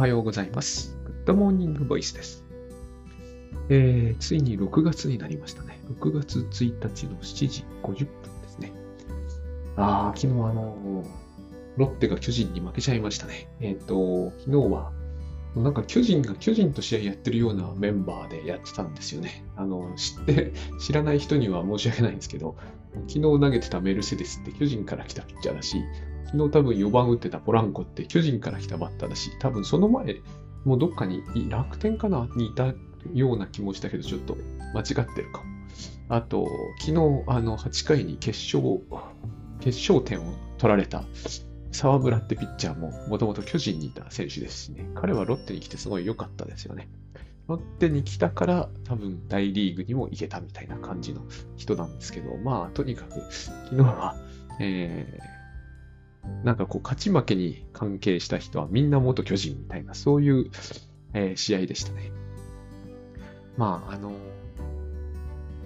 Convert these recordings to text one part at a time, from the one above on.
はようございます。グッドモーニングボイスです。えー、ついに6月になりましたね。6月1日の7時50分ですね。あー、昨日あの、ロッテが巨人に負けちゃいましたね。えっ、と、昨日は、なんか巨人が巨人と試合やってるようなメンバーでやってたんですよね。あの、知って、知らない人には申し訳ないんですけど、昨日投げてたメルセデスって巨人から来たピッチャーだし、昨日多分4番打ってたポランコって巨人から来たバッターだし、多分その前、もうどっかに楽天かなにいたような気もしたけど、ちょっと間違ってるかも。あと、昨日、あの、8回に決勝、決勝点を取られた沢村ってピッチャーも、もともと巨人にいた選手ですしね、彼はロッテに来てすごい良かったですよね。ロッテに来たから多分大リーグにも行けたみたいな感じの人なんですけど、まあとにかく昨日は、えー、なんかこう勝ち負けに関係した人はみんな元巨人みたいなそういう、えー試合でしたね。まああの、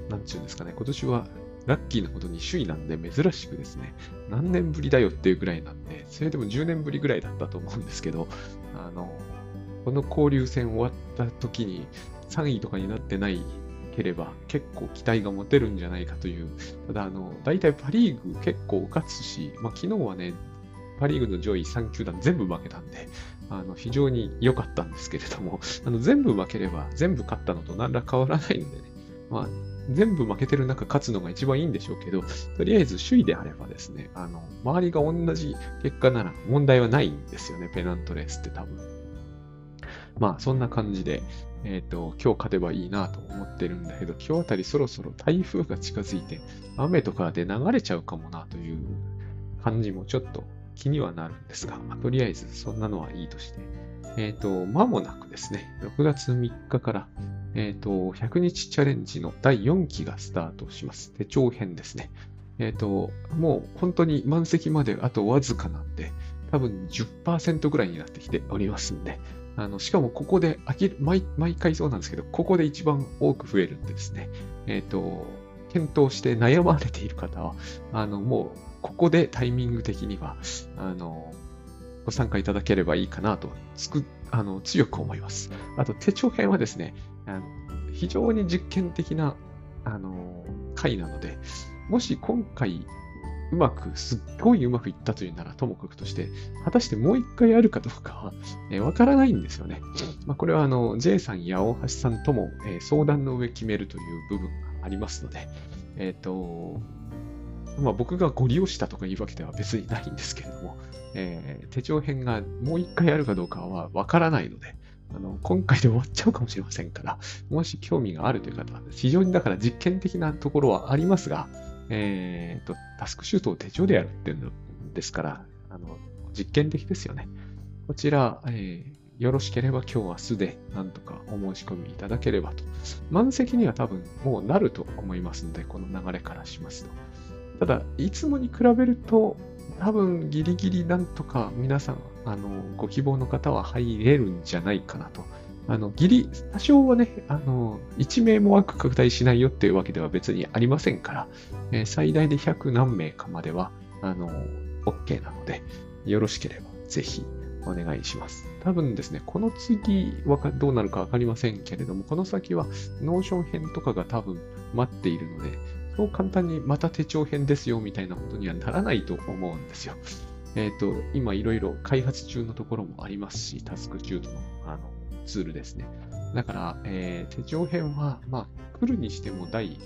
なんちゅうんですかね、今年はラッキーなことに首位なんで珍しくですね、何年ぶりだよっていうぐらいなんで、それでも10年ぶりぐらいだったと思うんですけど、あの、この交流戦終わった時に3位とかになってないければ結構期待が持てるんじゃないかという。ただ、あの、大体パリーグ結構勝つし、まあ昨日はね、パリーグの上位3球団全部負けたんで、あの、非常に良かったんですけれども、あの、全部負ければ全部勝ったのと何ら変わらないのでね、まあ、全部負けてる中勝つのが一番いいんでしょうけど、とりあえず首位であればですね、あの、周りが同じ結果なら問題はないんですよね、ペナントレースって多分。まあ、そんな感じで、えっ、と、今日勝てばいいなと思ってるんだけど、今日あたりそろそろ台風が近づいて、雨とかで流れちゃうかもなという感じもちょっと気にはなるんですが、まあ、とりあえずそんなのはいいとして、えっ、と、間もなくですね、6月3日から、えっ、と、100日チャレンジの第4期がスタートします。手帳編ですね。えっ、と、もう本当に満席まであとわずかなんで、多分10%ぐらいになってきておりますんで、あの、しかもここで毎、毎回そうなんですけど、ここで一番多く増えるんですね、えっ、と、検討して悩まれている方は、あの、もう、ここでタイミング的には、あの、ご参加いただければいいかなと、つく、あの、強く思います。あと、手帳編はですね、あの非常に実験的な、あの、回なので、もし今回、うまく、すっごいうまくいったというならともかくとして、果たしてもう一回やるかどうかは、えーわからないんですよね。まあ、これはあの J さんや大橋さんとも、えー相談の上決めるという部分がありますので、えっ、と、まあ、僕がご利用したとかいうわけでは別にないんですけれども、え手帳編がもう一回やるかどうかはわからないので、あの今回で終わっちゃうかもしれませんから、もし興味があるという方は、非常にだから実験的なところはありますが、えーと、タスクシュートを手帳でやるっていうんですから、あの実験的ですよね。こちら、えーよろしければ今日明日でなんとかお申し込みいただければと。満席には多分もうなると思いますので、この流れからしますと。ただ、いつもに比べると、多分ギリギリなんとか皆さん、あの、ご希望の方は入れるんじゃないかなと。あの、ギリ、多少はね、あの、1名も枠拡大しないよっていうわけでは別にありませんから、えー最大で100何名かまでは、あの、OK なので、よろしければぜひお願いします。多分ですね、この次はどうなるかわかりませんけれども、この先は Notion 編とかが多分待っているので、そう簡単にまた手帳編ですよみたいなことにはならないと思うんですよ。えっ、と、今いろいろ開発中のところもありますし、タスク中のあのツールですね。だから、えー手帳編は、まあ、来るにしても第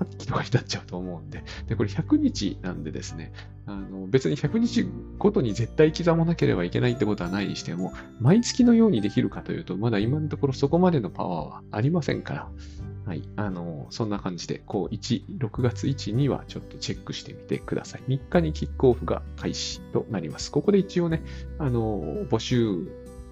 8期とかになっちゃうと思うんで、で、これ100日なんでですね、あの別に100日ごとに絶対刻まなければいけないってことはないにしても、毎月のようにできるかというと、まだ今のところそこまでのパワーはありませんから、はい、あの、そんな感じで、こう、1、6月1、2はちょっとチェックしてみてください。3日にキックオフが開始となります。ここで一応ね、あの、募集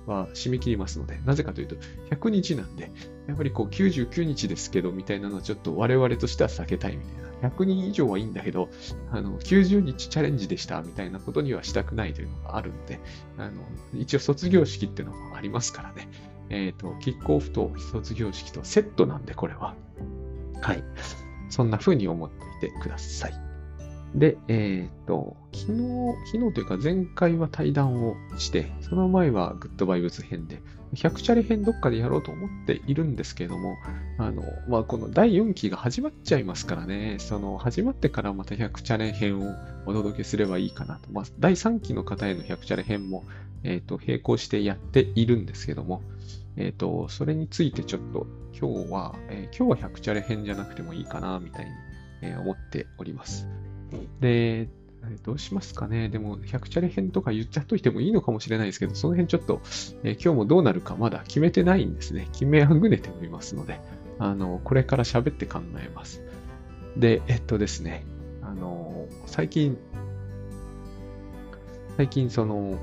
は締め切りますので、なぜかというと、100日なんで、やっぱりこう99日ですけど、みたいなのはちょっと我々としては避けたいみたいな。100人以上はいいんだけど、あの、90日チャレンジでしたみたいなことにはしたくないというのがあるので、あの、一応卒業式っていうのもありますからね。えっ、と、キックオフと卒業式とセットなんで、これは。はい。そんな風に思っていてください。で、えっ、と、昨日、昨日というか前回は対談をして、その前はグッドバイブス編で、100チャレ編どっかでやろうと思っているんですけれども、あの、まあ、この第4期が始まっちゃいますからね、その、始まってからまた100チャレ編をお届けすればいいかなと。まあ、第3期の方への100チャレ編も、えっ、と、並行してやっているんですけども、えっ、と、それについてちょっと今日は、え、今日は100チャレ編じゃなくてもいいかな、みたいに、え、思っております。で、どうしますかね？でも、100チャレ編とか言っちゃっといてもいいのかもしれないですけど、その辺ちょっと、えー、今日もどうなるかまだ決めてないんですね。決めあぐねておりますので、あの、これから喋って考えます。で、えっとですね、あの、最近、最近その、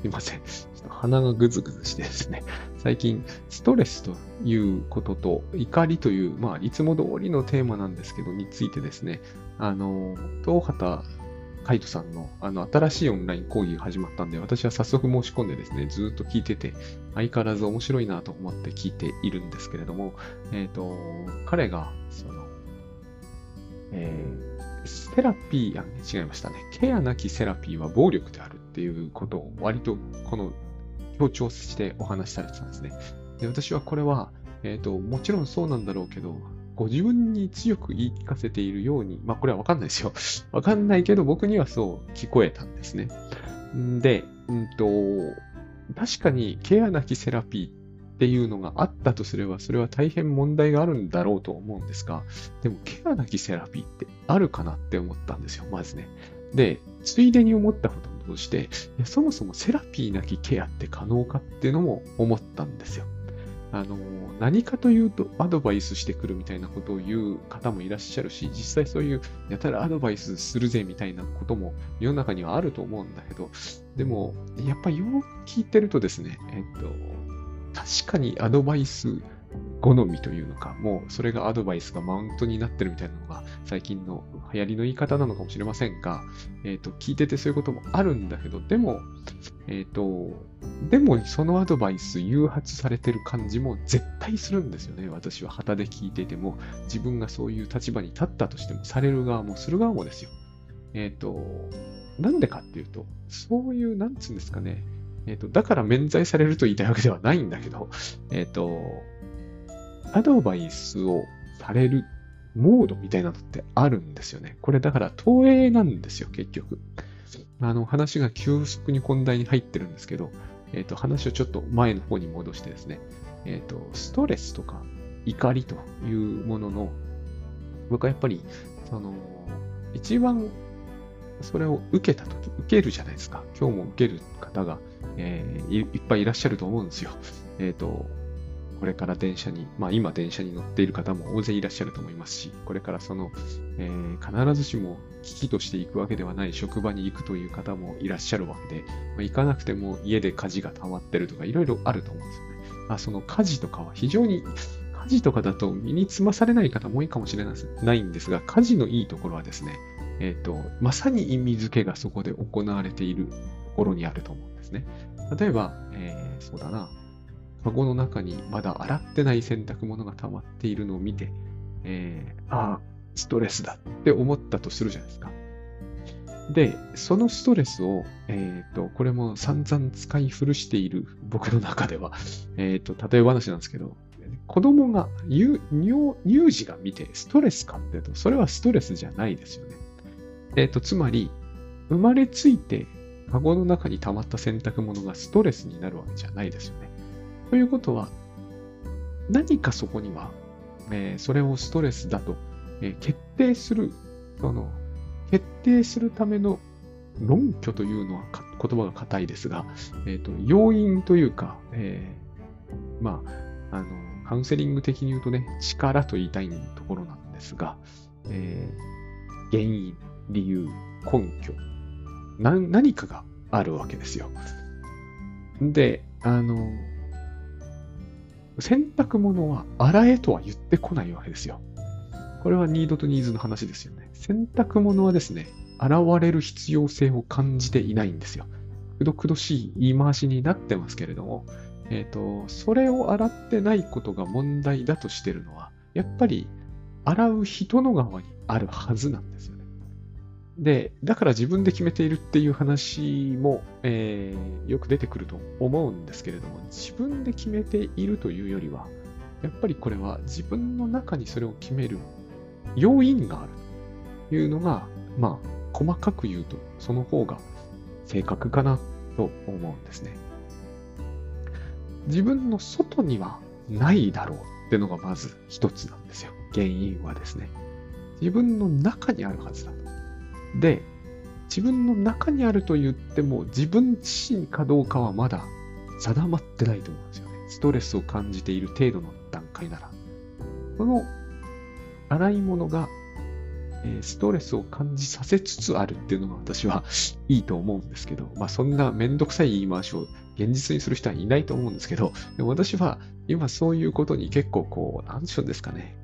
すいません。鼻がぐずぐずしてですね、最近、ストレスということと怒りという、まあ、いつも通りのテーマなんですけど、についてですね、あの、東畑海人さんのあの新しいオンライン講義が始まったんで、私は早速申し込んでですね、ずっと聞いてて、相変わらず面白いなと思って聞いているんですけれども、えっ、ー、と、彼が、その、えー、セラピー、あ、違いましたね。ケアなきセラピーは暴力であるっていうことを割とこの強調してお話しされてたんですね。で私はこれは、えっ、ー、と、もちろんそうなんだろうけど、ご自分に強く言い聞かせているように、まあこれはわかんないですよ。わかんないけど僕にはそう聞こえたんですね。で、うんと、確かにケアなきセラピーっていうのがあったとすれば、それは大変問題があるんだろうと思うんですが、でもケアなきセラピーってあるかなって思ったんですよ、まずね。で、ついでに思ったこととして、そもそもセラピーなきケアって可能かっていうのも思ったんですよ。あの、何かというとアドバイスしてくるみたいなことを言う方もいらっしゃるし、実際そういうやたらアドバイスするぜみたいなことも世の中にはあると思うんだけど、でも、やっぱよく聞いてるとですね、えっと、確かにアドバイス好みというのか、もうそれがアドバイスがマウントになってるみたいなのが最近の流行りの言い方なのかもしれませんが、えっ、ー、と、聞いててそういうこともあるんだけど、でも、えっ、ー、と、でもそのアドバイス誘発されてる感じも絶対するんですよね。私は旗で聞いていても、自分がそういう立場に立ったとしても、される側もする側もですよ。えっ、ー、と、なんでかっていうと、そういう、なんつうんですかね、えっ、と、だから免罪されると言いたいわけではないんだけど、えっ、と、アドバイスをされるモードみたいなのってあるんですよね。これだから投影なんですよ、結局。あの、話が急速に本題に入ってるんですけど、えっ、と、話をちょっと前の方に戻してですね、えっ、と、ストレスとか怒りというものの、僕はやっぱり、その、一番それを受けたとき、受けるじゃないですか。今日も受ける方が、えー、いっぱいいらっしゃると思うんですよ。えっ、ー、と、これから電車に、まあ今電車に乗っている方も大勢いらっしゃると思いますし、これからその、えー、必ずしも危機として行くわけではない職場に行くという方もいらっしゃるわけで、まあ、行かなくても家で火事が溜まってるとかいろいろあると思うんですよね。あその火事とかは非常に火事とかだと身につまされない方も多いかもしれないんですが、火事のいいところはですね、えっ、ー、と、まさに意味付けがそこで行われているところにあると思うんですね。例えば、えー、そうだな、カゴの中にまだ洗ってない洗濯物が溜まっているのを見て、えー、ああ、ストレスだって思ったとするじゃないですか。で、そのストレスを、えっ、ー、と、これも散々使い古している僕の中では、えっ、ー、と、例え話なんですけど、子供が乳、児が見てストレスかっていうと、それはストレスじゃないですよね。えっ、ー、と、つまり、生まれついて、カゴの中に溜まった洗濯物がストレスになるわけじゃないですよね。ということは、何かそこには、えー、それをストレスだと、えー、決定する、その、決定するための論拠というのは言葉が硬いですが、えっ、ー、と、要因というか、えー、まあ、あの、カウンセリング的に言うとね、力と言いたいところなんですが、えー、原因、理由、根拠、何かがあるわけですよ。で、あの、洗濯物は洗えとは言ってこないわけですよ。これはニードとニーズの話ですよね。洗濯物はですね、洗われる必要性を感じていないんですよ。くどくどしい言い回しになってますけれども、えっ、ー、と、それを洗ってないことが問題だとしてるのは、やっぱり洗う人の側にあるはずなんですよ。で、だから自分で決めているっていう話も、えー、よく出てくると思うんですけれども、自分で決めているというよりは、やっぱりこれは自分の中にそれを決める要因があるというのが、まあ、細かく言うと、その方が正確かなと思うんですね。自分の外にはないだろうっていうのがまず一つなんですよ。原因はですね。自分の中にあるはずだと。で、自分の中にあると言っても自分自身かどうかはまだ定まってないと思うんですよね。ストレスを感じている程度の段階なら。その洗い物が、えストレスを感じさせつつあるっていうのが私はいいと思うんですけど、まあそんなめんどくさい言い回しを現実にする人はいないと思うんですけど、でも私は今そういうことに結構こう、なんでしょうんですかね。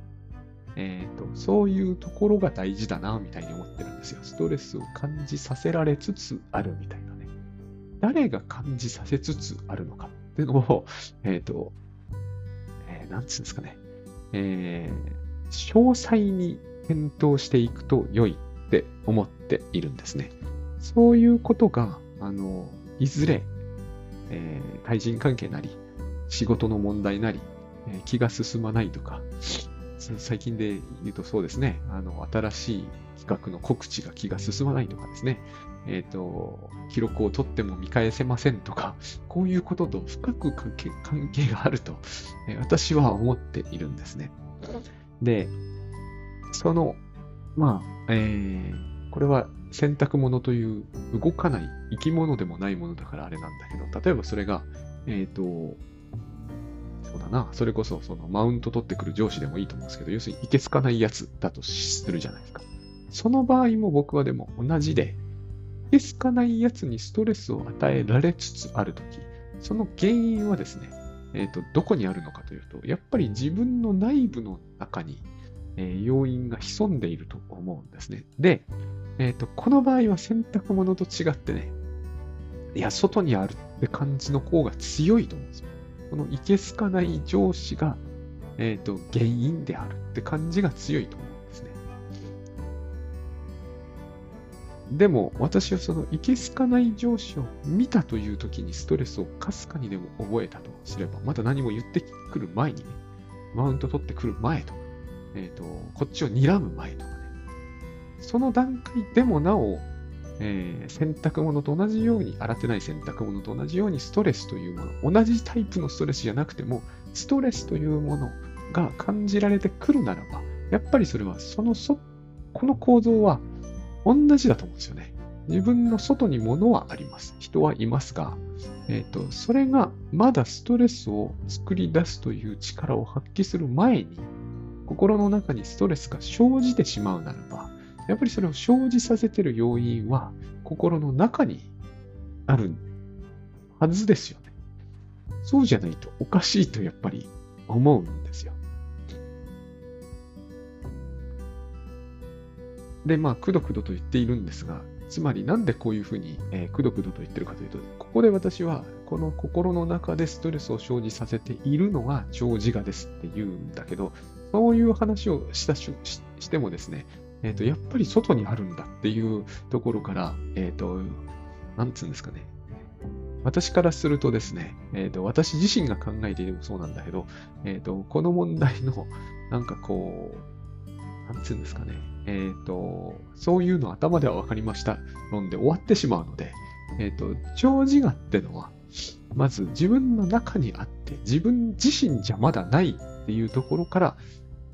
えっ、ー、と、そういうところが大事だな、みたいに思ってるんですよ。ストレスを感じさせられつつあるみたいなね。誰が感じさせつつあるのかっていうのを、えっ、ー、と、えー、なんつうんですかね。えー、詳細に検討していくと良いって思っているんですね。そういうことが、あの、いずれ、えー、対人関係なり、仕事の問題なり、えー、気が進まないとか、最近で言うとそうですね、あの、新しい企画の告知が気が進まないとかですね、えっ、ー、と、記録を取っても見返せませんとか、こういうことと深く関係関係があると、え、私は思っているんですね。で、その、まあ、えー、これは洗濯物という動かない生き物でもないものだからあれなんだけど、例えばそれが、えっ、ー、と、そうだな。それこそ、その、マウント取ってくる上司でもいいと思うんですけど、要するに、いけつかないやつだとするじゃないですか。その場合も僕はでも同じで、いけつかないやつにストレスを与えられつつあるとき、その原因はですね、えっ、ー、と、どこにあるのかというと、やっぱり自分の内部の中に、えー、要因が潜んでいると思うんですね。で、えっ、ー、と、この場合は洗濯物と違ってね、いや、外にあるって感じの方が強いと思うんですよ。このいけすかない上司が、えっ、ー、と、原因であるって感じが強いと思うんですね。でも、私はそのいけすかない上司を見たという時にストレスをかすかにでも覚えたとすれば、まだ何も言ってくる前にね、マウント取ってくる前とか、えっ、ー、と、こっちを睨む前とかね、その段階でもなお、えー、洗濯物と同じように、洗ってない洗濯物と同じようにストレスというもの、同じタイプのストレスじゃなくても、ストレスというものが感じられてくるならば、やっぱりそれは、そのそ、この構造は同じだと思うんですよね。自分の外に物はあります。人はいますが、えっ、ー、と、それがまだストレスを作り出すという力を発揮する前に、心の中にストレスが生じてしまうならば、やっぱりそれを生じさせてる要因は心の中にあるはずですよね。そうじゃないとおかしいとやっぱり思うんですよ。で、まあ、くどくどと言っているんですが、つまりなんでこういうふうに、えー、くどくどと言ってるかというと、ここで私はこの心の中でストレスを生じさせているのが超自我ですって言うんだけど、そういう話をしたししてもですね、えっ、ー、と、やっぱり外にあるんだっていうところから、えっ、ー、と、なんつうんですかね。私からするとですね、え、ー、と、私自身が考えていてもそうなんだけど、えっ、と、この問題の、なんかこう、なんつうんですかね。えっ、と、そういうの頭では分かりました論で終わってしまうので、えっ、と、長自我ってのは、まず自分の中にあって、自分自身じゃまだないっていうところから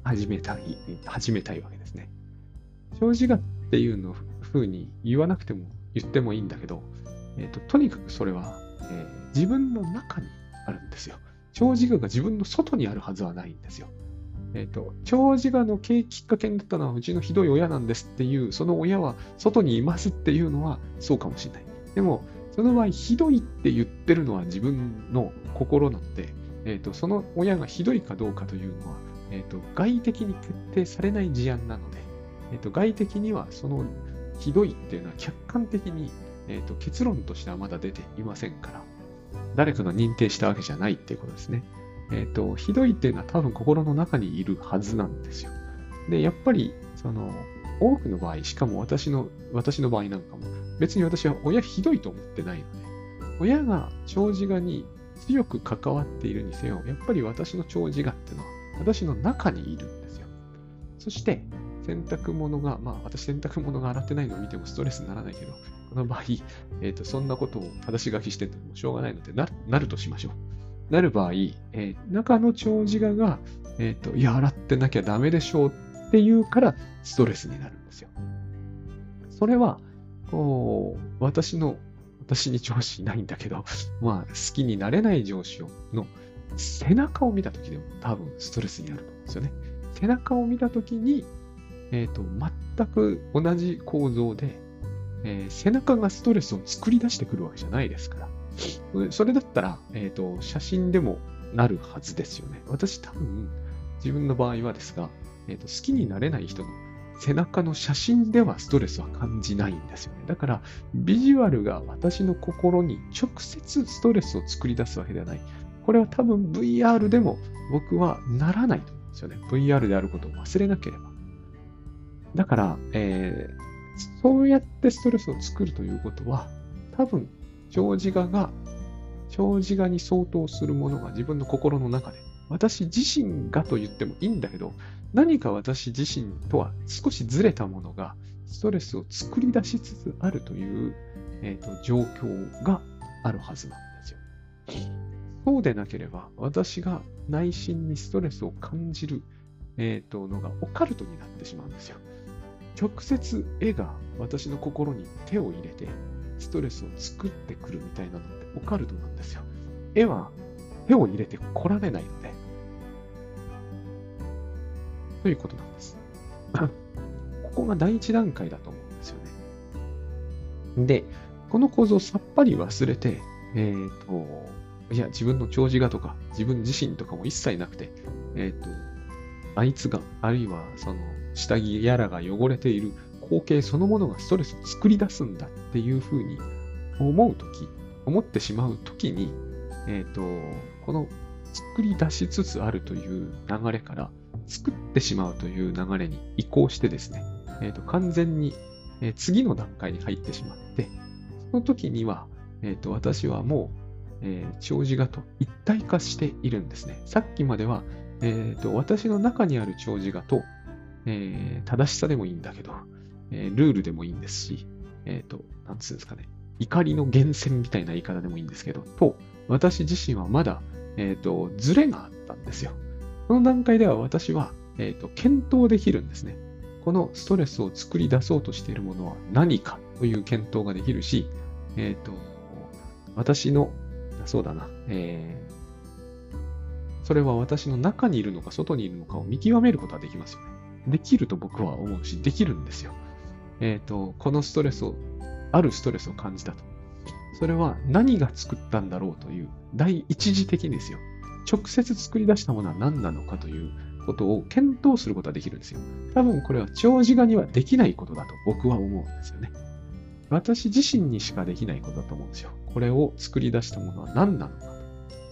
始めたい、始めたいわけですね。長自我っていうの風に言わなくても言ってもいいんだけど、えーと、とにかくそれは、えー、自分の中にあるんですよ。長自我が自分の外にあるはずはないんですよ。えっ、ー、と、長自我のきっかけになったのはうちのひどい親なんですっていう、その親は外にいますっていうのはそうかもしれない。でも、その場合、ひどいって言ってるのは自分の心なので、え、ー、と、その親がひどいかどうかというのは、え、ー、と、外的に決定されない事案なので、えっ、と、外的にはそのひどいっていうのは客観的に、えっと、結論としてはまだ出ていませんから、誰かが認定したわけじゃないっていうことですね。えっと、ひどいっていうのは多分心の中にいるはずなんですよ。で、やっぱり、その、多くの場合、しかも私の、私の場合なんかも、別に私は親ひどいと思ってないので、親が長寿画に強く関わっているにせよ、やっぱり私の長寿画っていうのは、私の中にいるんですよ。そして、洗濯物が、まあ私洗濯物が洗ってないのを見てもストレスにならないけど、この場合、えーと、そんなことを正し書きしててもしょうがないのでな、なるとしましょう。なる場合、えー、中の長寿画が、えっ、ー、と、いや、洗ってなきゃダメでしょうっていうからストレスになるんですよ。それは、こう、私の、私に上司いないんだけど、まあ、好きになれない上司の背中を見たときでも多分ストレスになると思うんですよね。背中を見たときに、え、ー、と、全く同じ構造で、えー、背中がストレスを作り出してくるわけじゃないですから。それだったら、え、ー、と、写真でもなるはずですよね。私多分、自分の場合はですが、えーと、好きになれない人の背中の写真ではストレスは感じないんですよね。だから、ビジュアルが私の心に直接ストレスを作り出すわけではない。これは多分 VR でも僕はならないと思うんですよね。VR であることを忘れなければ。だから、えー、そうやってストレスを作るということは、多分、長寿画が、長寿画に相当するものが自分の心の中で、私自身がと言ってもいいんだけど、何か私自身とは少しずれたものがストレスを作り出しつつあるという、えーと、状況があるはずなんですよ。そうでなければ私が内心にストレスを感じる、えーと、のがオカルトになってしまうんですよ。直接絵が私の心に手を入れてストレスを作ってくるみたいなのってオカルトなんですよ。絵は手を入れてこられないので、ということなんです。ここが第一段階だと思うんですよね。で、この構造をさっぱり忘れて、えっ、ー、と、いや、自分の長寿がとか、自分自身とかも一切なくて、えっ、ー、と、あいつが、あるいはその下着やらが汚れている光景そのものがストレスを作り出すんだっていうふうに思うとき、思ってしまうときに、えっ、ー、と、この作り出しつつあるという流れから、作ってしまうという流れに移行してですね、えー、と完全に、え次の段階に入ってしまって、その時には、えー、と私はもう、えー、長寿画と一体化しているんですね。さっきまでは、えー、と私の中にある長寿画と、えー、正しさでもいいんだけど、えー、ルールでもいいんですし、えっ、ー、と、なんつうんですかね、怒りの源泉みたいな言い方でもいいんですけど、と、私自身はまだ、えっ、ー、と、ズレがあったんですよ。この段階では私は、えーと、検討できるんですね。このストレスを作り出そうとしているものは何かという検討ができるし、えっ、と、私の、そうだな、えー、それは私の中にいるのか外にいるのかを見極めることはできますよね。できると僕は思うし、できるんですよ。えっ、ー、と、このストレスを、あるストレスを感じたと。それは何が作ったんだろうという第一次的ですよ。直接作り出したものは何なのかということを検討することができるんですよ。多分これは長寿画にはできないことだと僕は思うんですよね。私自身にしかできないことだと思うんですよ。これを作り出したものは何なのか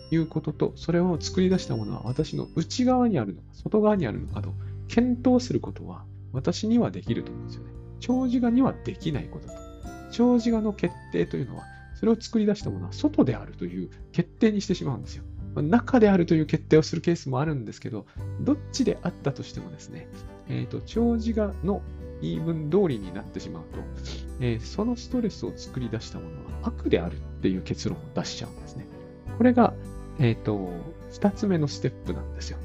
ということと、それを作り出したものは私の内側にあるのか、外側にあるのかと検討することは私にはできると思うんですよね。長寿画にはできないことと。長寿画の決定というのは、それを作り出したものは外であるという決定にしてしまうんですよ。中であるという決定をするケースもあるんですけど、どっちであったとしてもですね、え、ー、と、長寿画の言い分通りになってしまうと、えー、そのストレスを作り出したものは悪であるっていう結論を出しちゃうんですね。これが、え、ー、と、二つ目のステップなんですよ。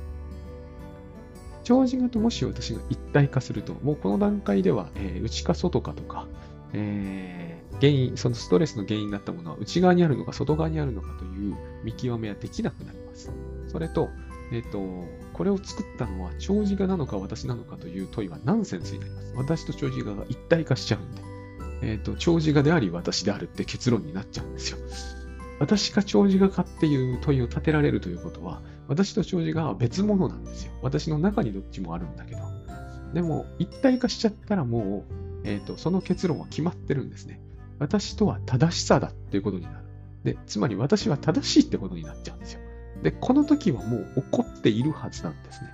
長寿画ともし私が一体化すると、もうこの段階では、えー、内か外かとか、えー、原因、そのストレスの原因になったものは内側にあるのか外側にあるのかという見極めはできなくなります。それと、えっ、ー、と、これを作ったのは長寿画なのか私なのかという問いはナンセンスになります。私と長寿画が一体化しちゃうんで、えっ、ー、と、長寿画であり私であるって結論になっちゃうんですよ。私が長寿画かっていう問いを立てられるということは、私と長寿画は別物なんですよ。私の中にどっちもあるんだけど。でも、一体化しちゃったらもう、え、ー、と、その結論は決まってるんですね。私とは正しさだっていうことになる。で、つまり私は正しいってことになっちゃうんですよ。で、この時はもう起こっているはずなんですね。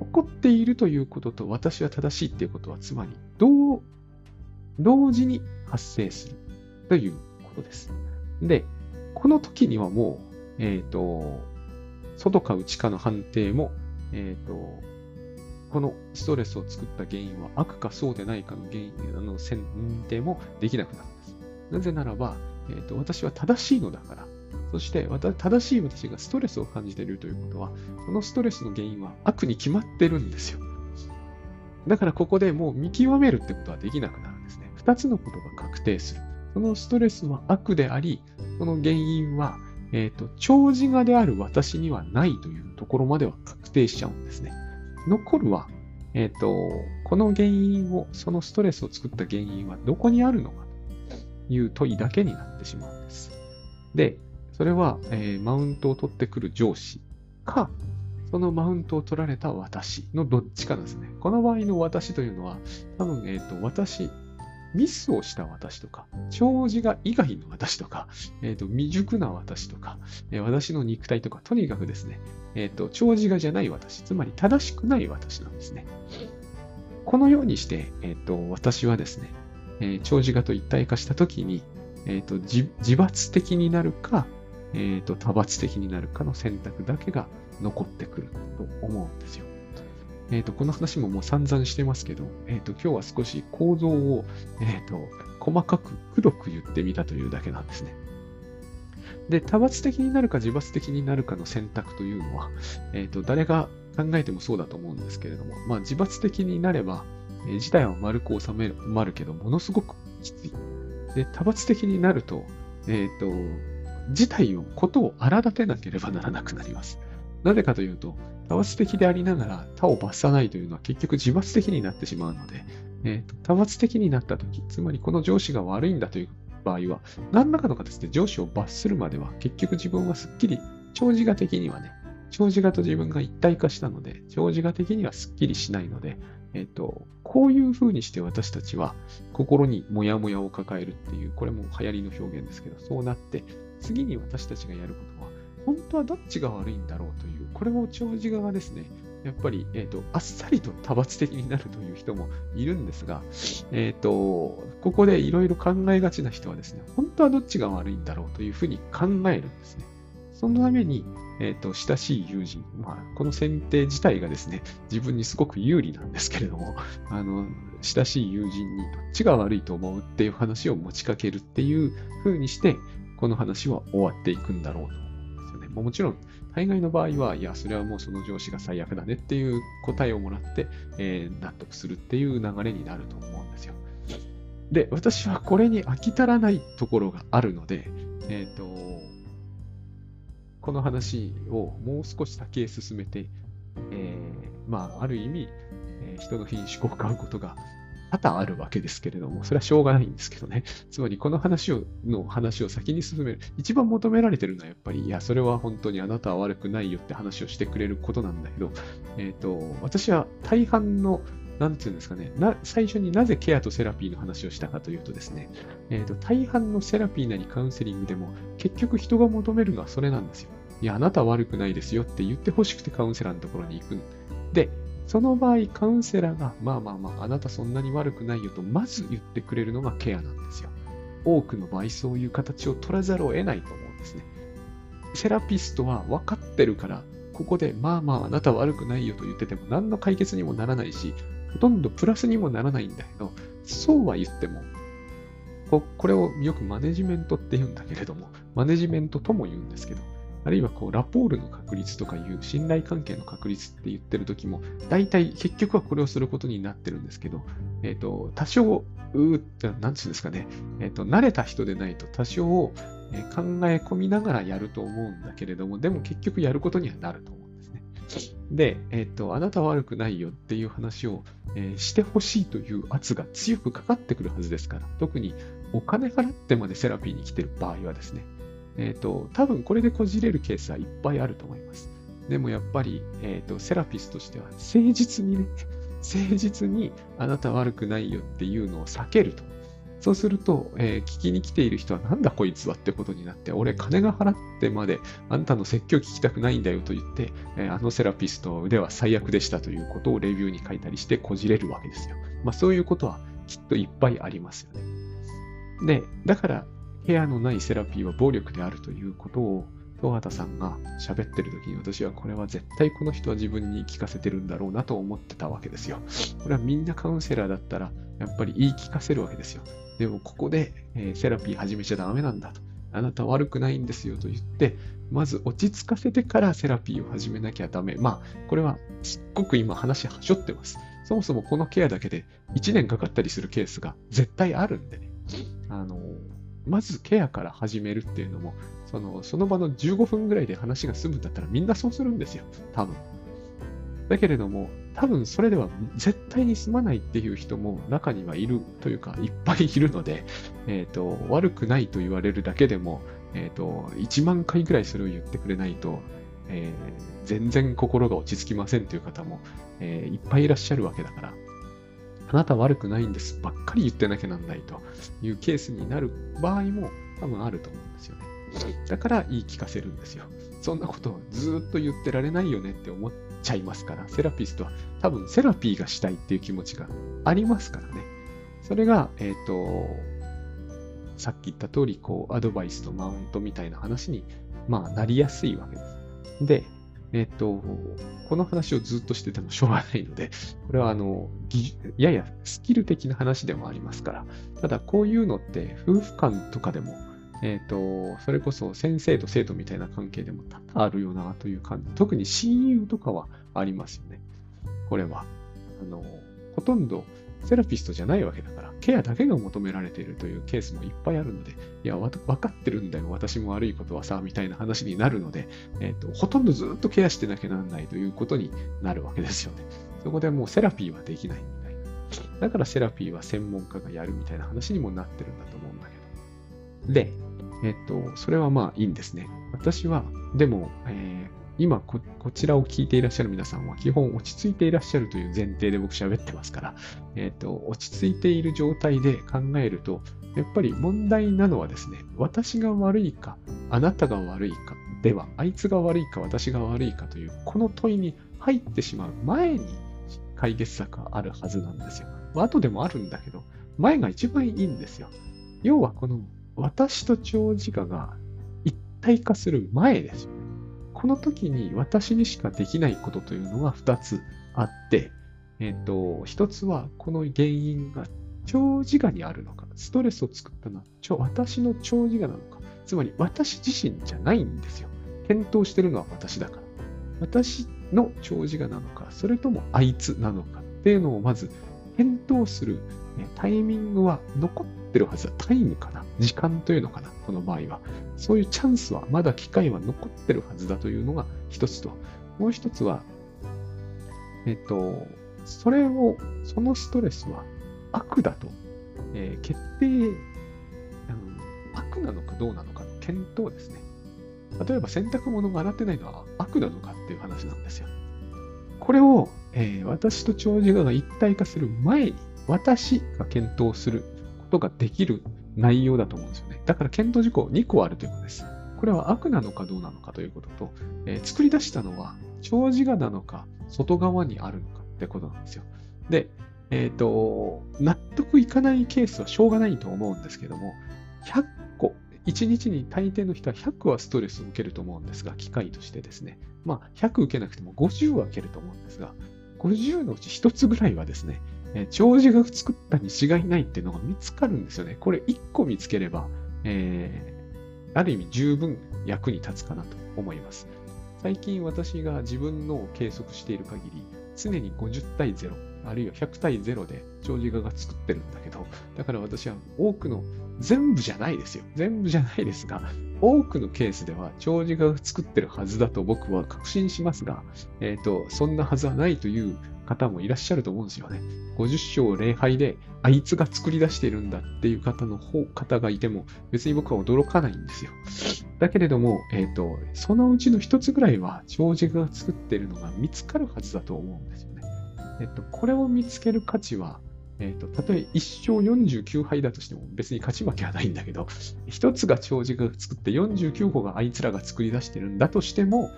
起残っているということと私は正しいっていうことは、つまり、同、同時に発生するということです。で、この時にはもう、えっ、ー、と、外か内かの判定も、えっ、ー、と、このストレスを作った原因は悪かそうでないかの原因の選定もできなくなるんです。なぜならば、えーと、私は正しいのだから、そして正しい私がストレスを感じているということは、このストレスの原因は悪に決まってるんですよ。だからここでもう見極めるってことはできなくなるんですね。二つのことが確定する。そのストレスは悪であり、その原因は、えっ、ー、と、長寿がである私にはないというところまでは確定しちゃうんですね。残るは、えっ、ー、と、この原因を、そのストレスを作った原因はどこにあるのかという問いだけになってしまうんです。で、それは、えー、マウントを取ってくる上司か、そのマウントを取られた私のどっちかですね。この場合の私というのは、多分、えっ、ー、と、私、ミスをした私とか、長寿が以外の私とか、え、ー、と、未熟な私とか、えー、私の肉体とか、とにかくですね、え、ー、と、長寿がじゃない私、つまり正しくない私なんですね。このようにして、えっ、と、私はですね、えー、長寿がと一体化したときに、えっ、と、自罰的になるか、えっ、と、多罰的になるかの選択だけが残ってくると思うんですよ。えっ、ー、と、この話ももう散々してますけど、えっ、ー、と、今日は少し構造を、えっ、ー、と、細かく黒く言ってみたというだけなんですね。で、多発的になるか自罰的になるかの選択というのは、えっ、と、誰が考えてもそうだと思うんですけれども、まあ、自罰的になれば、えー、事態は丸く収める、まるけど、ものすごくきつい。で、多発的になると、えっ、と、事態を、ことを荒立てなければならなくなります。なぜかというと、多発的でありながら他を罰さないというのは結局自罰的になってしまうので、えーと、多発的になったとき、つまりこの上司が悪いんだという場合は、何らかの形で上司を罰するまでは結局自分はすっきり、長寿画的にはね、長寿画と自分が一体化したので、長寿画的にはすっきりしないので、えっ、ー、と、こういう風にして私たちは心にモヤモヤを抱えるっていう、これも流行りの表現ですけど、そうなって、次に私たちがやることは、本当はどっちが悪いんだろうという、これも長寿側ですね。やっぱり、え、ー、と、あっさりと多発的になるという人もいるんですが、え、ー、と、ここでいろいろ考えがちな人はですね、本当はどっちが悪いんだろうというふうに考えるんですね。そのために、え、ー、と、親しい友人、まあ、この選定自体がですね、自分にすごく有利なんですけれども、あの、親しい友人にどっちが悪いと思うっていう話を持ちかけるっていうふうにして、この話は終わっていくんだろうと思うんですよねもちろん、大概の場合は、いや、それはもうその上司が最悪だねっていう答えをもらって、えー、納得するっていう流れになると思うんですよ。で、私はこれに飽き足らないところがあるので、えっ、ー、と、この話をもう少し先へ進めて、えー、まあ、ある意味、え、人の品種を買うことが多々あるわけですけれども、それはしょうがないんですけどね。つまり、この話を、の話を先に進める。一番求められてるのはやっぱり、いや、それは本当にあなたは悪くないよって話をしてくれることなんだけど、えっ、ー、と、私は大半の、なんていうんですかね、最初になぜケアとセラピーの話をしたかというとですね、えっ、ー、と、大半のセラピーなりカウンセリングでも、結局人が求めるのはそれなんですよ。いや、あなたは悪くないですよって言ってほしくてカウンセラーのところに行く。で、その場合、カウンセラーが、まあまあまあ、あなたそんなに悪くないよと、まず言ってくれるのがケアなんですよ。多くの場合、そういう形を取らざるを得ないと思うんですね。セラピストは分かってるから、ここで、まあまあ、あなた悪くないよと言ってても、何の解決にもならないし、ほとんどプラスにもならないんだけど、そうは言っても、ここれをよくマネジメントって言うんだけれども、マネジメントとも言うんですけど、あるいはこうラポールの確率とかいう信頼関係の確率って言ってる時も、大体結局はこれをすることになってるんですけど、えっ、ー、と、多少、うーって、なんつうんですかね、えっ、ー、と、慣れた人でないと多少、え考え込みながらやると思うんだけれども、でも結局やることにはなると思うんですね。で、えっ、ー、と、あなたは悪くないよっていう話を、えしてほしいという圧が強くかかってくるはずですから、特にお金払ってまでセラピーに来てる場合はですね、えっ、ー、と、多分これでこじれるケースはいっぱいあると思います。でもやっぱり、えっ、ー、と、セラピスとしては、誠実にね、誠実にあなた悪くないよっていうのを避けるとそうすると、えー、聞きに来ている人はなんだこいつはってことになって、俺金が払ってまであんたの説教聞きたくないんだよと言って、えー、あのセラピストでは最悪でしたということをレビューに書いたりしてこじれるわけですよ。まあそういうことはきっといっぱいありますよね。で、だからケアのないセラピーは暴力であるということを戸畑さんが喋ってる時に私はこれは絶対この人は自分に聞かせてるんだろうなと思ってたわけですよ。これはみんなカウンセラーだったらやっぱり言い聞かせるわけですよ。でもここで、えー、セラピー始めちゃダメなんだと。あなた悪くないんですよと言って、まず落ち着かせてからセラピーを始めなきゃダメ。まあ、これはすっごく今話はしょってます。そもそもこのケアだけで1年かかったりするケースが絶対あるんでね。あの、まずケアから始めるっていうのも、そのその場の15分ぐらいで話が済むんだったらみんなそうするんですよ。多分。だけれども、多分それでは絶対に済まないっていう人も中にはいるというか、いっぱいいるので、えっ、ー、と、悪くないと言われるだけでも、えっ、ー、と、1万回ぐらいそれを言ってくれないと、えー、全然心が落ち着きませんという方も、えいっぱいいらっしゃるわけだから、あなた悪くないんですばっかり言ってなきゃなんないというケースになる場合も多分あると思うんですよね。だから言い聞かせるんですよ。そんなことをずっと言ってられないよねって思っちゃいますから、セラピストは多分セラピーがしたいっていう気持ちがありますからね。それが、えっ、ー、と、さっき言った通り、こう、アドバイスとマウントみたいな話に、まあ、なりやすいわけです。で、えっ、と、この話をずっとしててもしょうがないので、これはあの、ややスキル的な話でもありますから、ただこういうのって夫婦間とかでもえっ、と、それこそ先生と生徒みたいな関係でも多々あるよなという感じ。特に親友とかはありますよね。これは。あの、ほとんどセラピストじゃないわけだから、ケアだけが求められているというケースもいっぱいあるので、いや、わかってるんだよ、私も悪いことはさ、みたいな話になるので、えっ、ー、と、ほとんどずっとケアしてなきゃなんないということになるわけですよね。そこでもうセラピーはできないみたいな。だからセラピーは専門家がやるみたいな話にもなってるんだと思うんだけど。で、えっと、それはまあいいんですね。私は、でも、えー、今こ、こちらを聞いていらっしゃる皆さんは基本落ち着いていらっしゃるという前提で僕喋ってますから、えっと、落ち着いている状態で考えると、やっぱり問題なのはですね、私が悪いか、あなたが悪いか、では、あいつが悪いか、私が悪いかという、この問いに入ってしまう前に解決策があるはずなんですよ。後でもあるんだけど、前が一番いいんですよ。要はこの私と長寿我が一体化する前ですよ。この時に私にしかできないことというのが2つあって、えっ、と、1つはこの原因が長寿我にあるのか、ストレスを作ったのは私の長寿我なのか、つまり私自身じゃないんですよ。検討してるのは私だから。私の長寿我なのか、それともあいつなのかっていうのをまず検討するタイミングは残ってるはずだ。タイムかな？時間というのかな？この場合は。そういうチャンスは、まだ機会は残ってるはずだというのが一つと。もう一つは、えっと、それを、そのストレスは悪だと、えー、決定、うん、悪なのかどうなのかの検討ですね。例えば洗濯物が洗ってないのは悪なのかっていう話なんですよ。これを、えー、私と長寿が一体化する前に、私が検討することができる内容だと思うんですよね。だから検討事項2個あるということです。これは悪なのかどうなのかということと、えー、作り出したのは長寿画なのか外側にあるのかってことなんですよ。で、え、ー、と、納得いかないケースはしょうがないと思うんですけども、100個、1日に大抵の人は100はストレスを受けると思うんですが、機械としてですね、まあ100受けなくても50は受けると思うんですが、50のうち1つぐらいはですね、え、長寿が作ったに違いないっていうのが見つかるんですよね。これ1個見つければ、えー、ある意味十分役に立つかなと思います。最近私が自分の計測している限り、常に50対0、あるいは100対0で長寿画が作ってるんだけど、だから私は多くの、全部じゃないですよ。全部じゃないですが、多くのケースでは長寿画が作ってるはずだと僕は確信しますが、えっ、ー、と、そんなはずはないという方もいらっしゃると思うんですよね。50勝0敗で、あいつが作り出してるんだっていう方の方、方がいても、別に僕は驚かないんですよ。だけれども、えっ、ー、と、そのうちの一つぐらいは、長寿が作ってるのが見つかるはずだと思うんですよね。えっと、これを見つける価値は、えっ、と、たとえ1勝49敗だとしても別に勝ち負けはないんだけど、一つが長寿が作って49個があいつらが作り出してるんだとしても、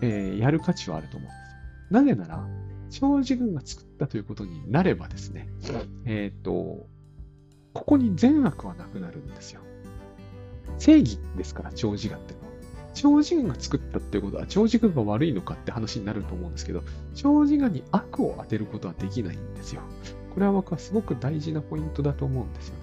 えーやる価値はあると思うんですよ。なぜなら、長寿軍が作ったということになればですね、えっ、と、ここに善悪はなくなるんですよ。正義ですから、長寿軍ってのは。長寿軍が作ったっていうことは、長寿軍が悪いのかって話になると思うんですけど、長寿軍に悪を当てることはできないんですよ。これは僕はすごく大事なポイントだと思うんですよね。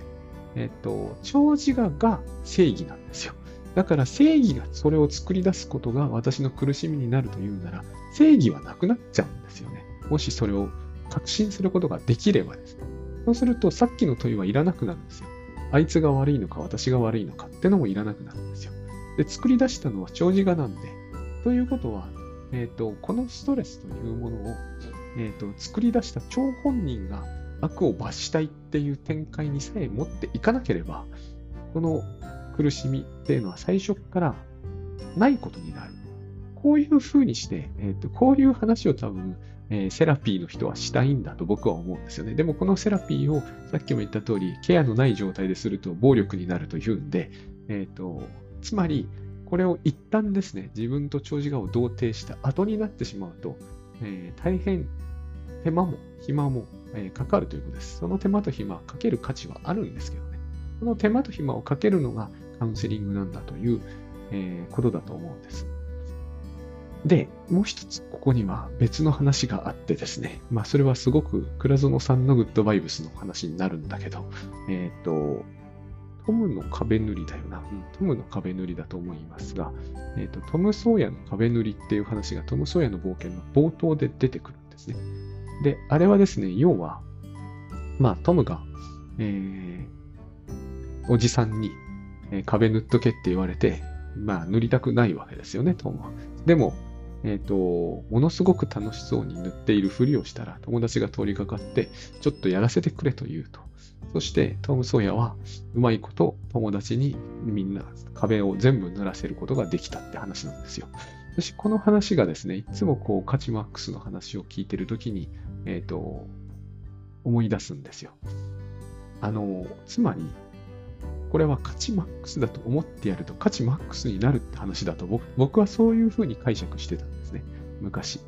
えっ、と、長寿画が正義なんですよ。だから正義がそれを作り出すことが私の苦しみになるというなら、正義はなくなっちゃうんですよね。もしそれを確信することができればですね。そうすると、さっきの問いはいらなくなるんですよ。あいつが悪いのか、私が悪いのかってのもいらなくなるんですよ。で、作り出したのは長寿画なんで。ということは、えっ、と、このストレスというものを、えっ、と、作り出した張本人が悪を罰したいっていう展開にさえ持っていかなければ、この苦しみっていうのは最初からないことになる。こういうふうにして、えっ、と、こういう話を多分、えーセラピーの人はしたいんだと僕は思うんですよね。でもこのセラピーをさっきも言った通り、ケアのない状態ですると暴力になるというんで、えっ、と、つまり、これを一旦ですね、自分と長寿画を同定した後になってしまうと、えー大変手間も暇も、えーかかるということです。その手間と暇、かける価値はあるんですけどね。その手間と暇をかけるのがカウンセリングなんだという、えーことだと思うんです。で、もう一つここには別の話があってですね。まあそれはすごく倉園さんのグッドバイブスの話になるんだけど、えっ、と、トムの壁塗りだよな。うん、トムの壁塗りだと思いますが、えっ、と、トム・ソーヤの壁塗りっていう話がトム・ソーヤの冒険の冒頭で出てくるんですね。で、あれはですね、要は、まあ、トムが、えー、おじさんに、えー壁塗っとけって言われて、まあ、塗りたくないわけですよね、トムは。でも、えっ、と、ものすごく楽しそうに塗っているふりをしたら、友達が通りかかって、ちょっとやらせてくれと言うと。そして、トム・ソーヤは、うまいこと友達にみんな壁を全部塗らせることができたって話なんですよ。私、この話がですね、いつもこう、カチマックスの話を聞いてるときに、えっ、と、思い出すんですよ。あの、つまり、これは価値マックスだと思ってやると価値マックスになるって話だと僕はそういうふうに解釈してたんですね。昔。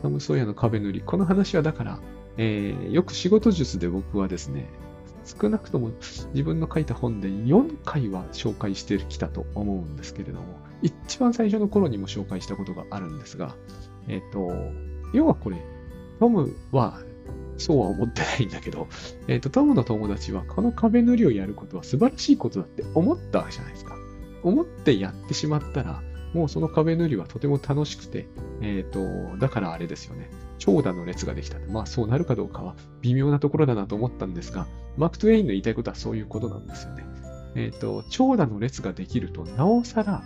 トム・ソーヤの壁塗り。この話はだから、えーよく仕事術で僕はですね、少なくとも自分の書いた本で4回は紹介してきたと思うんですけれども、一番最初の頃にも紹介したことがあるんですが、えっ、と、要はこれ、トムはそうは思ってないんだけど、えっ、と、トムの友達はこの壁塗りをやることは素晴らしいことだって思ったわけじゃないですか。思ってやってしまったら、もうその壁塗りはとても楽しくて、えっ、と、だからあれですよね。長蛇の列ができた。まあそうなるかどうかは微妙なところだなと思ったんですが、マーク・トゥエインの言いたいことはそういうことなんですよね。えっ、と、長蛇の列ができると、なおさら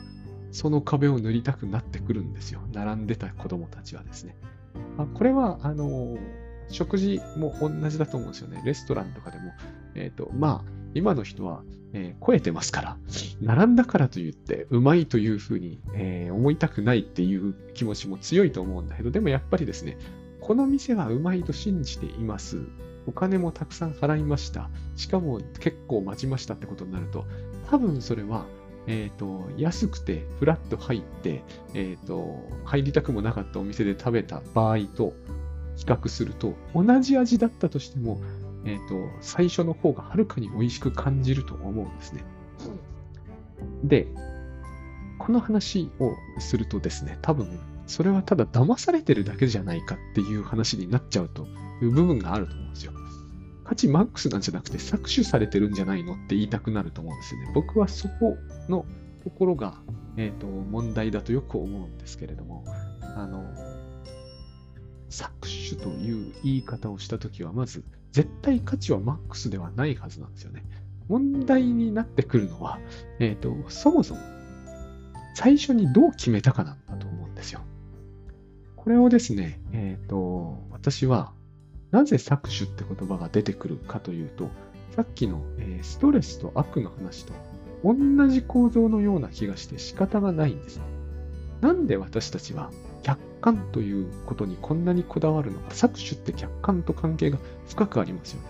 その壁を塗りたくなってくるんですよ。並んでた子供たちはですね。あこれは、あの、食事も同じだと思うんですよね。レストランとかでも。えっ、と、まあ、今の人は、えー超えてますから、並んだからといって、うまいというふうに、えー思いたくないっていう気持ちも強いと思うんだけど、でもやっぱりですね、この店はうまいと信じています。お金もたくさん払いました。しかも結構待ちましたってことになると、多分それは、えっ、と、安くてフラッと入って、えっ、と、入りたくもなかったお店で食べた場合と比較すると、同じ味だったとしても、えっ、と、最初の方がはるかに美味しく感じると思うんですね。で、この話をするとですね、多分、それはただ騙されてるだけじゃないかっていう話になっちゃうという部分があると思うんですよ。価値マックスなんじゃなくて搾取されてるんじゃないのって言いたくなると思うんですよね。僕はそこのところが、えー、と問題だとよく思うんですけれども、あの、搾取という言い方をしたときは、まず、絶対価値はマックスではないはずなんですよね。問題になってくるのは、えっ、と、そもそも、最初にどう決めたかなんだと思うんですよ。これをですね、えっ、と、私は、なぜ搾取って言葉が出てくるかというと、さっきの、えーストレスと悪の話と同じ構造のような気がして仕方がないんです。なんで私たちは観ということにこんなにこだわるのか、搾取って客観と関係が深くありますよね。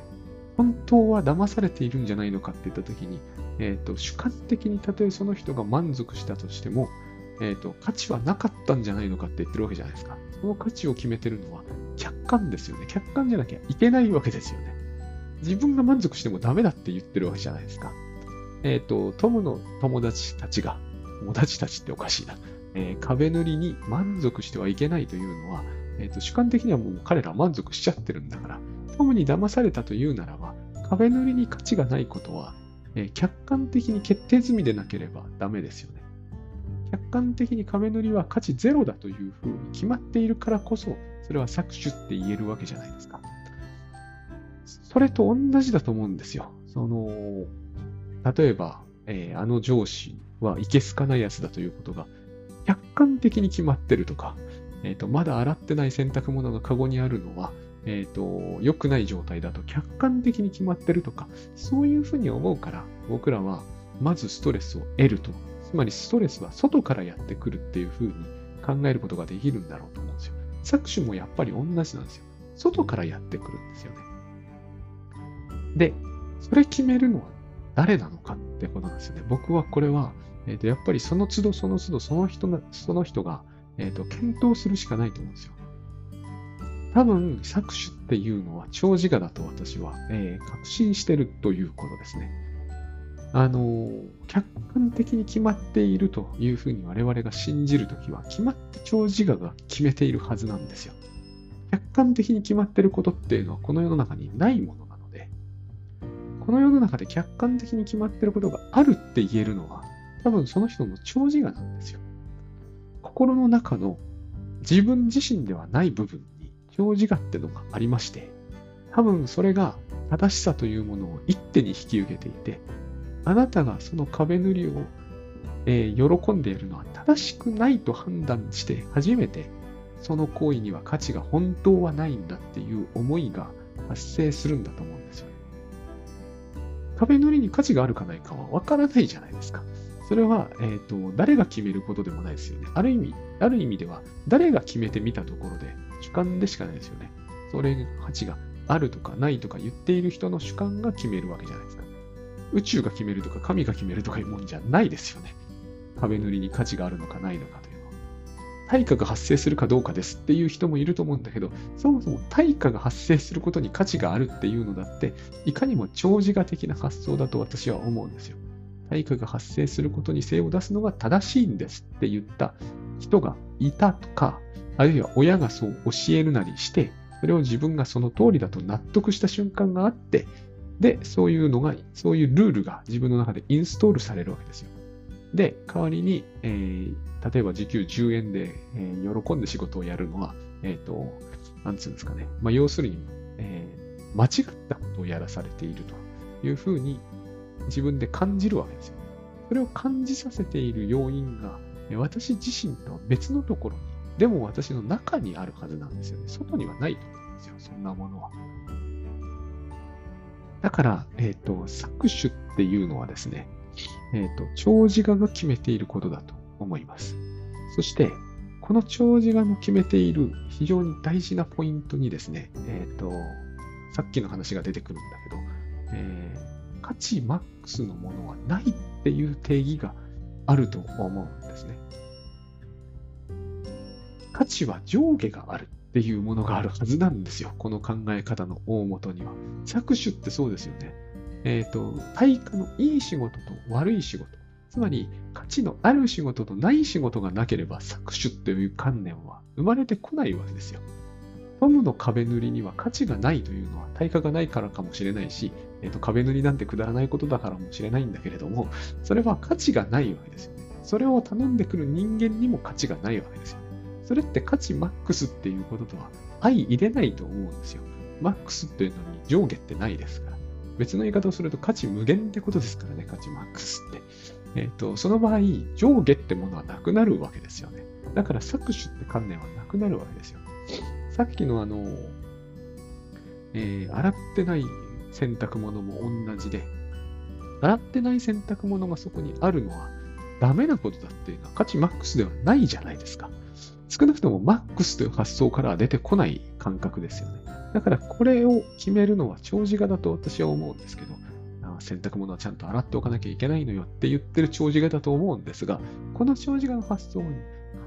本当は騙されているんじゃないのかって言ったときに、えっ、と、主観的にたとえその人が満足したとしても、えっ、と、価値はなかったんじゃないのかって言ってるわけじゃないですか。その価値を決めてるのは客観ですよね。客観じゃなきゃいけないわけですよね。自分が満足してもダメだって言ってるわけじゃないですか。えっ、と、トムの友達たちが、友達たちっておかしいな。えー壁塗りに満足してはいけないというのは、えっ、と、主観的にはもう彼らは満足しちゃってるんだから、トムに騙されたというならば、壁塗りに価値がないことは、えー客観的に決定済みでなければダメですよね。客観的に壁塗りは価値ゼロだというふうに決まっているからこそ、それは搾取って言えるわけじゃないですか。それと同じだと思うんですよ。その、例えば、えーあの上司はいけすかないやつだということが、客観的に決まってるとか、えっ、と、まだ洗ってない洗濯物がカゴにあるのは、えっ、と、良くない状態だと客観的に決まってるとか、そういうふうに思うから、僕らは、まずストレスを得ると。つまり、ストレスは外からやってくるっていうふうに考えることができるんだろうと思うんですよ。搾取もやっぱり同じなんですよ。外からやってくるんですよね。で、それ決めるのは誰なのかってことなんですよね。僕はこれは、えっ、と、やっぱりその都度その都度その人が、その人が、えっ、と、検討するしかないと思うんですよ。多分、搾取っていうのは長自我だと私は、えー確信してるということですね。あの客観的に決まっているというふうに我々が信じるときは、決まって長自我が決めているはずなんですよ。客観的に決まっていることっていうのはこの世の中にないものなので、この世の中で客観的に決まっていることがあるって言えるのは、多分その人の長自我なんですよ。心の中の自分自身ではない部分に長自我ってのがありまして、多分それが正しさというものを一手に引き受けていて、あなたがその壁塗りを、えー喜んでいるのは正しくないと判断して初めてその行為には価値が本当はないんだっていう思いが発生するんだと思うんですよね。壁塗りに価値があるかないかはわからないじゃないですか。それは、えっ、と、誰が決めることでもないですよね。ある意味、ある意味では、誰が決めてみたところで主観でしかないですよね。それが価値があるとかないとか言っている人の主観が決めるわけじゃないですか。宇宙が決めるとか神が決めるとかいうもんじゃないですよね。壁塗りに価値があるのかないのかというのは。対価が発生するかどうかですっていう人もいると思うんだけど、そもそも対価が発生することに価値があるっていうのだって、いかにも長自我的な発想だと私は思うんですよ。対価が発生することに精を出すのが正しいんですって言った人がいたとか、あるいは親がそう教えるなりして、それを自分がその通りだと納得した瞬間があって、で、そういうのが、そういうルールが自分の中でインストールされるわけですよ。で、代わりに、えー例えば時給10円で、えー喜んで仕事をやるのは、えっ、と、なんつうんですかね。まあ、要するに、えー間違ったことをやらされているというふうに自分で感じるわけですよ。それを感じさせている要因が、私自身とは別のところに、でも私の中にあるはずなんですよね。外にはないと思うんですよ、そんなものは。だから、えっ、と、搾取っていうのはですね、えっ、と、長自我が決めていることだと思います。そして、この長自我の決めている非常に大事なポイントにですね、えっ、と、さっきの話が出てくるんだけど、えー価値マックスのものはないっていう定義があると思うんですね。価値は上下があるっていうものがあるはずなんですよ。この考え方の大元には。搾取ってそうですよね。えっ、と、対価のいい仕事と悪い仕事。つまり、価値のある仕事とない仕事がなければ搾取という観念は生まれてこないわけですよ。トムの壁塗りには価値がないというのは対価がないからかもしれないし、えっと壁塗りなんてくだらないことだからもしれないんだけれども、それは価値がないわけですよね。それを頼んでくる人間にも価値がないわけですよね。それって価値マックスっていうこととは相入れないと思うんですよ。マックスっていうのに上下ってないですから。別の言い方をすると価値無限ってことですからね、価値マックスって。えっ、と、その場合、上下ってものはなくなるわけですよね。だから搾取って観念はなくなるわけですよ。さっきのあの、えー洗ってない洗濯物も同じで、洗ってない洗濯物がそこにあるのはダメなことだっていうのは価値マックスではないじゃないですか。少なくともマックスという発想からは出てこない感覚ですよね。だからこれを決めるのは長寿画だと私は思うんですけど、洗濯物はちゃんと洗っておかなきゃいけないのよって言ってる長寿画だと思うんですが、この長寿画の発想に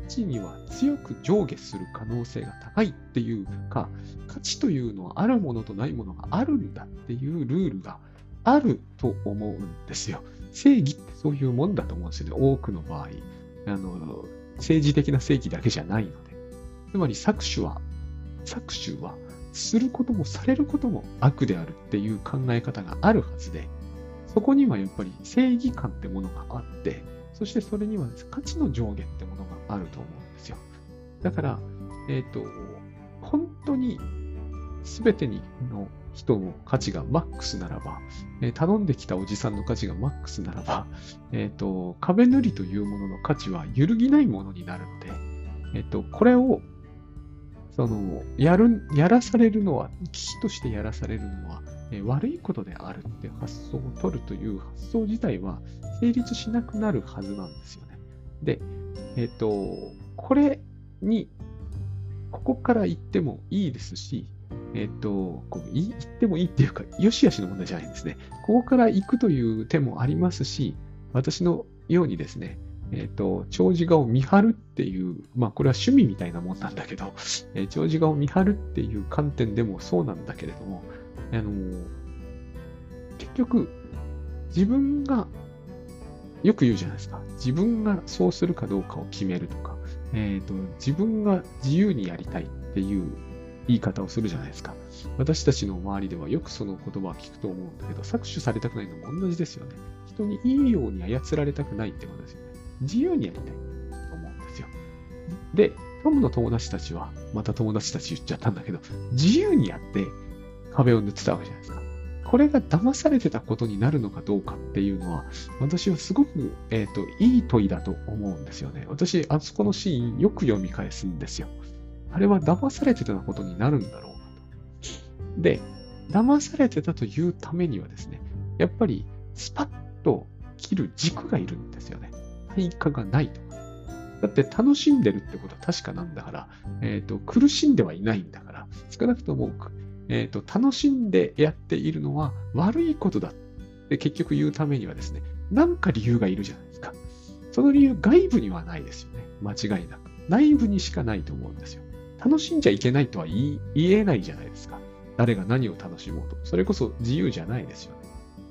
値には強く上下する可能性が高いっていうか、価値というのはあるものとないものがあるんだっていうルールがあると思うんですよ。正義ってそういうもんだと思うんですよね。多くの場合。あの、政治的な正義だけじゃないので。つまり搾取は、搾取は、することもされることも悪であるっていう考え方があるはずで、そこにはやっぱり正義感ってものがあって、そしてそれには価値の上下ってものがあると思うんですよ。だから、えっ、ー、と、本当に全てにの人の価値がマックスならば、えー、頼んできたおじさんの価値がマックスならば、えっ、ー、と、壁塗りというものの価値は揺るぎないものになるので、えっ、と、これを、その、やる、やらされるのは、危機としてやらされるのは、え悪いことであるって発想を取るという発想自体は成立しなくなるはずなんですよね。で、えっ、と、これに、ここから言ってもいいですし、えっ、と、こう言ってもいいっていうか、よしあしの問題じゃないんですね。ここから行くという手もありますし、私のようにですね、えっ、と、長寿画を見張るっていう、まあこれは趣味みたいなもんなんだけど、えー、長寿画を見張るっていう観点でもそうなんだけれども、あの結局、自分が、よく言うじゃないですか。自分がそうするかどうかを決めるとか、え、ー、と、自分が自由にやりたいっていう言い方をするじゃないですか。私たちの周りではよくその言葉を聞くと思うんだけど、搾取されたくないのも同じですよね。人にいいように操られたくないってことですよね。自由にやりたいと思うんですよ。で、トムの友達たちは、また友達たち言っちゃったんだけど、自由にやって壁を塗ってたわけじゃないですか。これが騙されてたことになるのかどうかっていうのは、私はすごく、えっ、ー、と、いい問いだと思うんですよね。私、あそこのシーンよく読み返すんですよ。あれは騙されてたことになるんだろうかと。で、騙されてたというためにはですね、やっぱりスパッと切る軸がいるんですよね。対価がないとか。だって楽しんでるってことは確かなんだから、えっ、ー、と、苦しんではいないんだから、少なくとも、えっ、ー、と、楽しんでやっているのは悪いことだって結局言うためにはですね、なんか理由がいるじゃないですか。その理由外部にはないですよね。間違いなく。内部にしかないと思うんですよ。楽しんじゃいけないとは言えないじゃないですか。誰が何を楽しもうと。それこそ自由じゃないですよね。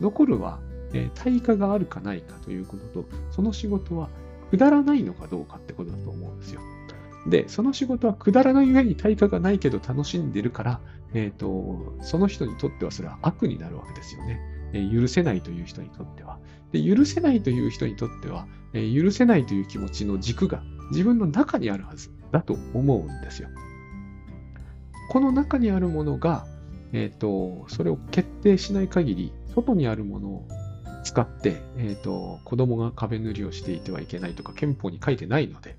残るは、えー、対価があるかないかということと、その仕事はくだらないのかどうかってことだと思うんですよ。で、その仕事はくだらない上に対価がないけど楽しんでるから、えっ、ー、と、その人にとってはそれは悪になるわけですよね。えー、許せないという人にとっては。で、許せないという人にとっては、えー、許せないという気持ちの軸が自分の中にあるはずだと思うんですよ。この中にあるものが、えっ、ー、と、それを決定しない限り、外にあるものを使って、えっ、ー、と、子供が壁塗りをしていてはいけないとか憲法に書いてないので、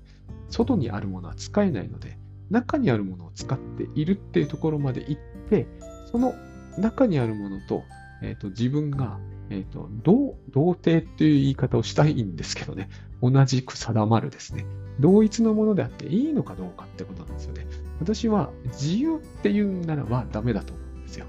外にあるものは使えないので、中にあるものを使っているっていうところまで行って、その中にあるものと、えっ、ー、と、自分が、えっ、と、同、同定っていう言い方をしたいんですけどね、同じく定まるですね。同一のものであっていいのかどうかってことなんですよね。私は自由っていうならばダメだと思うんですよ。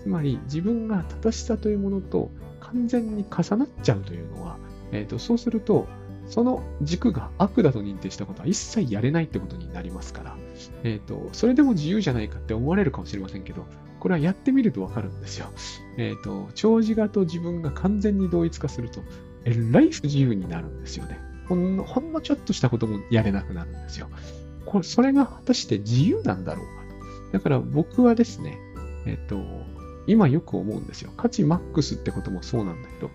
つまり自分が正しさというものと完全に重なっちゃうというのは、えーと、そうすると、その軸が悪だと認定したことは一切やれないってことになりますから、えっ、ー、と、それでも自由じゃないかって思われるかもしれませんけど、これはやってみるとわかるんですよ。えっ、ー、と、長寿画と自分が完全に同一化すると、えらい不自由になるんですよね。ほんの、ほんのちょっとしたこともやれなくなるんですよ。これ、それが果たして自由なんだろうかと。だから僕はですね、えっと、今よく思うんですよ。価値マックスってこともそうなんだけど、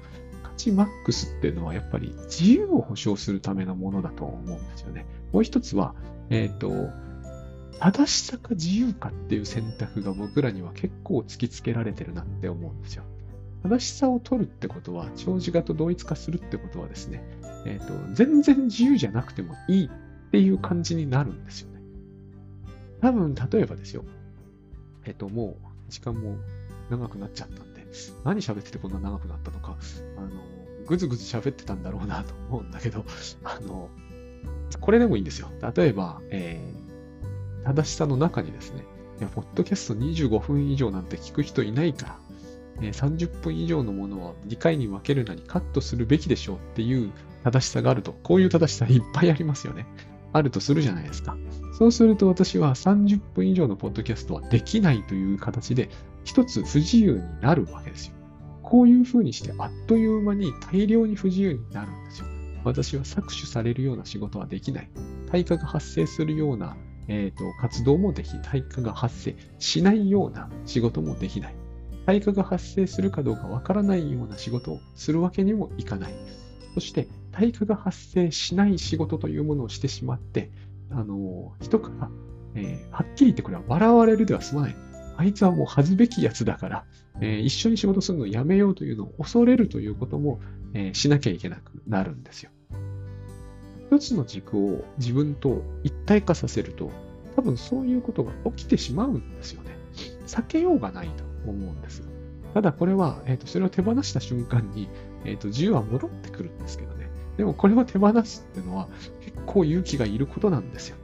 マックスっていうのはやっぱり自由を保障するためのものだと思うんですよね。もう一つは、えっと、正しさか自由かっていう選択が僕らには結構突きつけられてるなって思うんですよ。正しさを取るってことは、長寿画と同一化するってことはですね、えっ、ー、と、全然自由じゃなくてもいいっていう感じになるんですよね。多分、例えばですよ。えっ、ー、と、もう、時間も長くなっちゃったんで、何喋っててこんな長くなったのか、ぐずぐず喋ってたんだろうなと思うんだけど、あの、これでもいいんですよ。例えば、えー、正しさの中にですね、いや、ポッドキャスト25分以上なんて聞く人いないから、えー30分以上のものは2回に分けるなりカットするべきでしょうっていう正しさがあると、こういう正しさいっぱいありますよね。あるとするじゃないですか。そうすると私は30分以上のポッドキャストはできないという形で、一つ不自由になるわけですよ。こういう風にしてあっという間に大量に不自由になるんですよ。私は搾取されるような仕事はできない。対価が発生するような、えーと活動もでき、対価が発生しないような仕事もできない。対価が発生するかどうかわからないような仕事をするわけにもいかない。そして、対価が発生しない仕事というものをしてしまって、あの、人から、えーはっきり言ってこれは笑われるでは済まない。あいつはもう恥ずべきやつだから、えー一緒に仕事するのをやめようというのを恐れるということも、えーしなきゃいけなくなるんですよ。一つの軸を自分と一体化させると、多分そういうことが起きてしまうんですよね。避けようがないと思うんです。ただこれは、えーとそれを手放した瞬間に、えーと自由は戻ってくるんですけどね。でもこれを手放すっていうのは結構勇気がいることなんですよ。